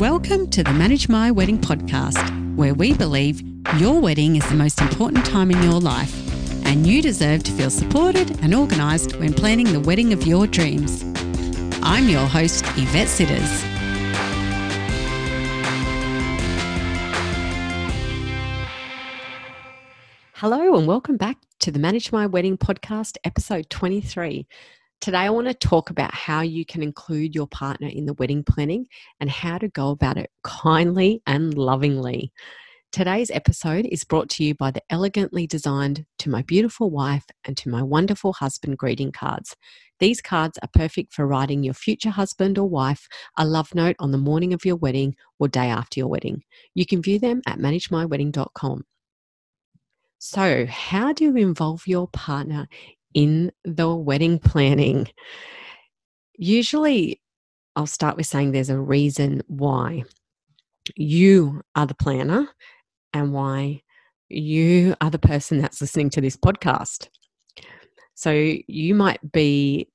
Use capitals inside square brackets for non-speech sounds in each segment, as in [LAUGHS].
Welcome to the Manage My Wedding podcast, where we believe your wedding is the most important time in your life, and you deserve to feel supported and organised when planning the wedding of your dreams. I'm your host, Yvette Sitters. Hello, and welcome back to the Manage My Wedding podcast, episode 23. Today, I want to talk about how you can include your partner in the wedding planning and how to go about it kindly and lovingly. Today's episode is brought to you by the elegantly designed To My Beautiful Wife and To My Wonderful Husband greeting cards. These cards are perfect for writing your future husband or wife a love note on the morning of your wedding or day after your wedding. You can view them at managemywedding.com. So, how do you involve your partner in the wedding planning. Usually, I'll start with saying there's a reason why you are the planner and why you are the person that's listening to this podcast. So, you might be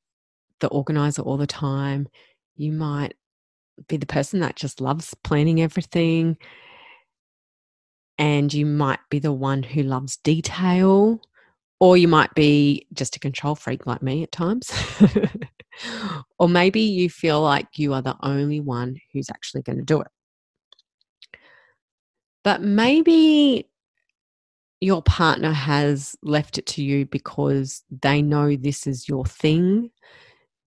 the organizer all the time, you might be the person that just loves planning everything. And you might be the one who loves detail or you might be just a control freak like me at times. [LAUGHS] or maybe you feel like you are the only one who's actually going to do it. But maybe your partner has left it to you because they know this is your thing.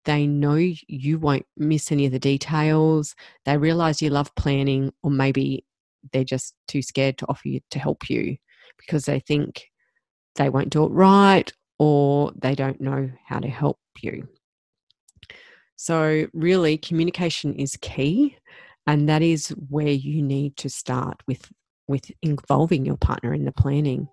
They know you won't miss any of the details. They realize you love planning, or maybe they're just too scared to offer you to help you because they think they won't do it right or they don't know how to help you. So, really, communication is key, and that is where you need to start with with involving your partner in the planning.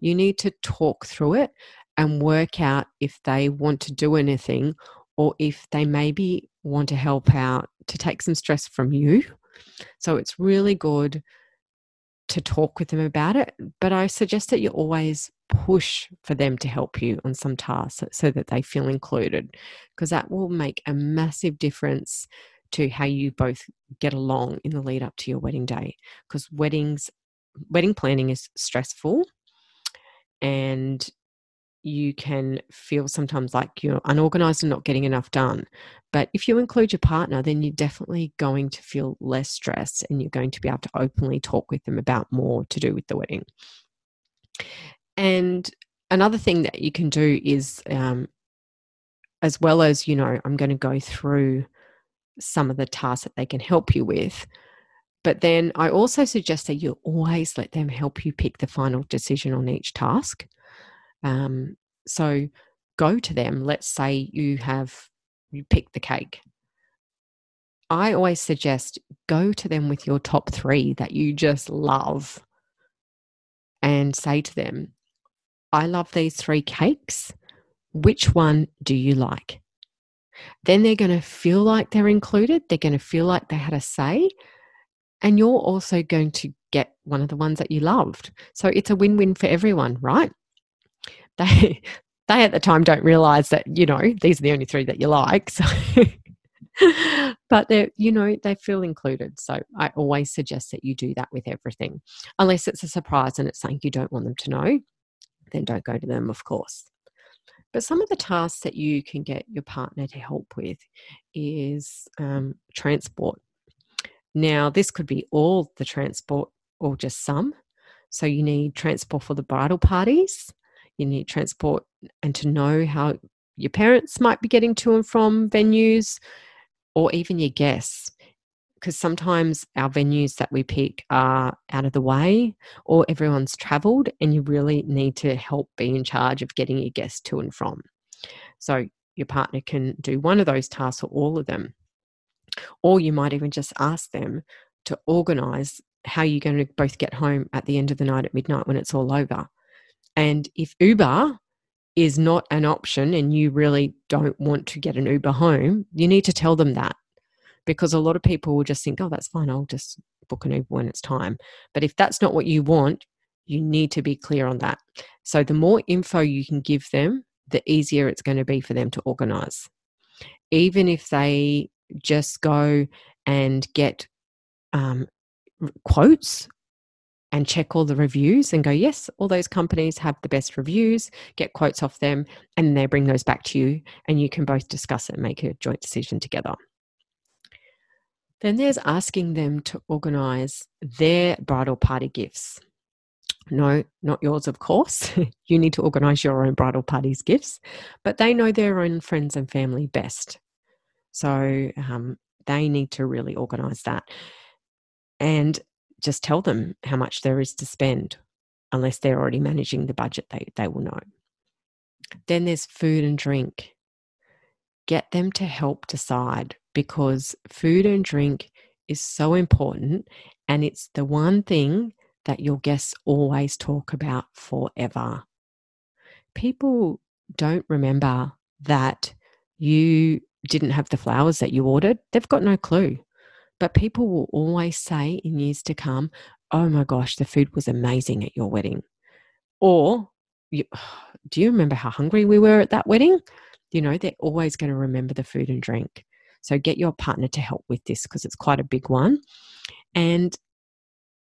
You need to talk through it and work out if they want to do anything or if they maybe want to help out to take some stress from you. So it's really good to talk with them about it, but I suggest that you always push for them to help you on some tasks so that they feel included, because that will make a massive difference to how you both get along in the lead up to your wedding day. Because weddings, wedding planning is stressful and you can feel sometimes like you're unorganized and not getting enough done. But if you include your partner, then you're definitely going to feel less stress and you're going to be able to openly talk with them about more to do with the wedding. And another thing that you can do is, um, as well as, you know, I'm going to go through some of the tasks that they can help you with. But then I also suggest that you always let them help you pick the final decision on each task. Um, so go to them. Let's say you have you pick the cake. I always suggest go to them with your top three that you just love and say to them, I love these three cakes. Which one do you like? Then they're going to feel like they're included. They're going to feel like they had a say. And you're also going to get one of the ones that you loved. So it's a win win for everyone, right? [LAUGHS] they they at the time don't realize that you know these are the only three that you like so [LAUGHS] but they you know they feel included so i always suggest that you do that with everything. Unless it's a surprise and it's something you don't want them to know then don't go to them of course. But some of the tasks that you can get your partner to help with is um, transport. Now this could be all the transport or just some. So you need transport for the bridal parties you need transport and to know how your parents might be getting to and from venues or even your guests. Because sometimes our venues that we pick are out of the way or everyone's traveled and you really need to help be in charge of getting your guests to and from. So your partner can do one of those tasks or all of them. Or you might even just ask them to organize how you're going to both get home at the end of the night at midnight when it's all over and if Uber is not an option and you really don't want to get an Uber home, you need to tell them that because a lot of people will just think, oh, that's fine, I'll just book an Uber when it's time. But if that's not what you want, you need to be clear on that. So the more info you can give them, the easier it's going to be for them to organize. Even if they just go and get um, quotes and check all the reviews and go, yes, all those companies have the best reviews, get quotes off them, and they bring those back to you, and you can both discuss it and make a joint decision together. Then there's asking them to organize their bridal party gifts. No, not yours, of course. [LAUGHS] you need to organize your own bridal party's gifts, but they know their own friends and family best. So um, they need to really organize that. And just tell them how much there is to spend. Unless they're already managing the budget, they, they will know. Then there's food and drink. Get them to help decide because food and drink is so important and it's the one thing that your guests always talk about forever. People don't remember that you didn't have the flowers that you ordered, they've got no clue. But people will always say in years to come, oh my gosh, the food was amazing at your wedding. Or, [SIGHS] do you remember how hungry we were at that wedding? You know, they're always going to remember the food and drink. So get your partner to help with this because it's quite a big one. And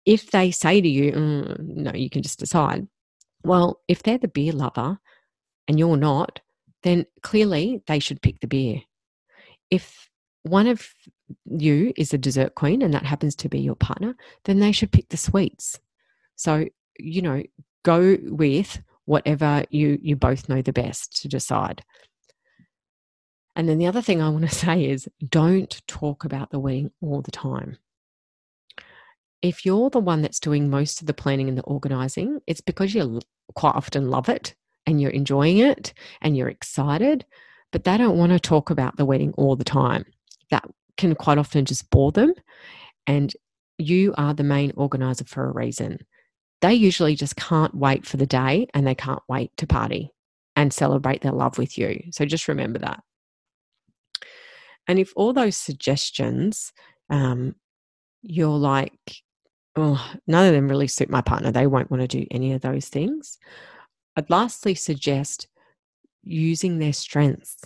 if they say to you, mm, no, you can just decide. Well, if they're the beer lover and you're not, then clearly they should pick the beer. If one of you is a dessert queen and that happens to be your partner, then they should pick the sweets. So, you know, go with whatever you you both know the best to decide. And then the other thing I want to [LAUGHS] say is don't talk about the wedding all the time. If you're the one that's doing most of the planning and the organizing, it's because you quite often love it and you're enjoying it and you're excited, but they don't want to talk about the wedding all the time that can quite often just bore them. And you are the main organizer for a reason. They usually just can't wait for the day and they can't wait to party and celebrate their love with you. So just remember that. And if all those suggestions, um, you're like, oh, none of them really suit my partner, they won't want to do any of those things. I'd lastly suggest using their strengths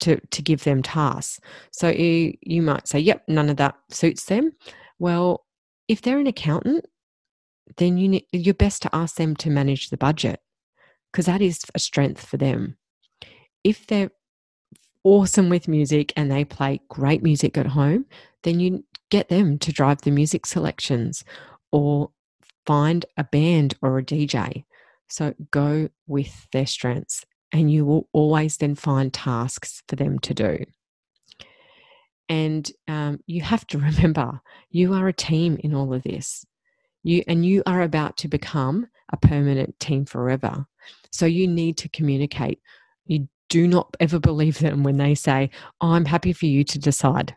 to to give them tasks. So you you might say, "Yep, none of that suits them." Well, if they're an accountant, then you need, you're best to ask them to manage the budget because that is a strength for them. If they're awesome with music and they play great music at home, then you get them to drive the music selections or find a band or a DJ. So go with their strengths and you will always then find tasks for them to do. And um, you have to [LAUGHS] remember you are a team in all of this. You and you are about to become a permanent team forever. So you need to communicate. You do not ever believe them when they say, oh, I'm happy for you to decide.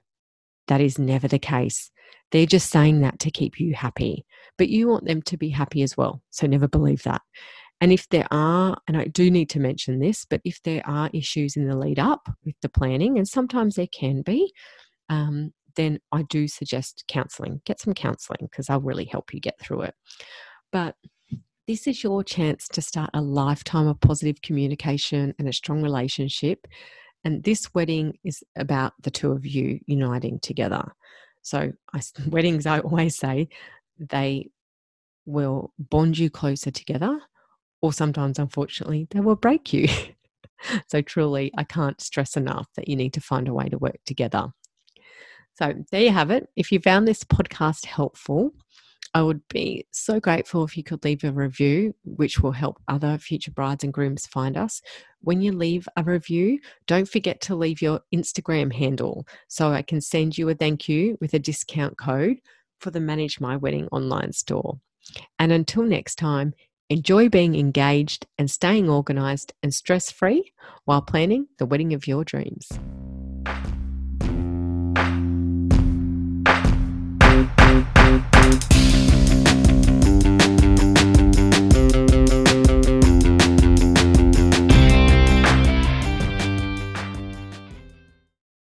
That is never the case. They're just saying that to keep you happy, but you want them to be happy as well. So never believe that. And if there are, and I do need to mention this, but if there are issues in the lead up with the planning, and sometimes there can be, um, then I do suggest counseling. Get some counseling because I'll really help you get through it. But this is your chance to start a lifetime of positive communication and a strong relationship. And this wedding is about the two of you uniting together. So, I, [LAUGHS] weddings, I always say, they will bond you closer together or sometimes, unfortunately, they will break you. [LAUGHS] so, truly, I can't stress enough that you need to find a way to work together. So, there you have it. If you found this podcast helpful, I would be so grateful if you could leave a review, which will help other future brides and grooms find us. When you leave a review, don't forget to leave your Instagram handle so I can send you a thank you with a discount code for the Manage My Wedding online store. And until next time, Enjoy being engaged and staying organised and stress free while planning the wedding of your dreams.